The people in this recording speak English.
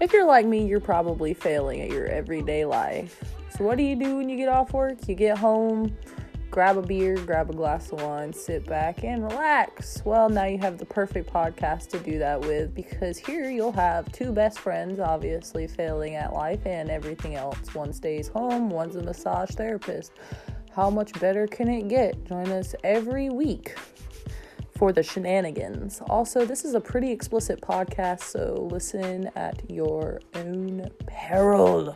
If you're like me, you're probably failing at your everyday life. So, what do you do when you get off work? You get home, grab a beer, grab a glass of wine, sit back and relax. Well, now you have the perfect podcast to do that with because here you'll have two best friends, obviously failing at life and everything else. One stays home, one's a massage therapist. How much better can it get? Join us every week for the shenanigans. Also, this is a pretty explicit podcast, so listen at your own peril.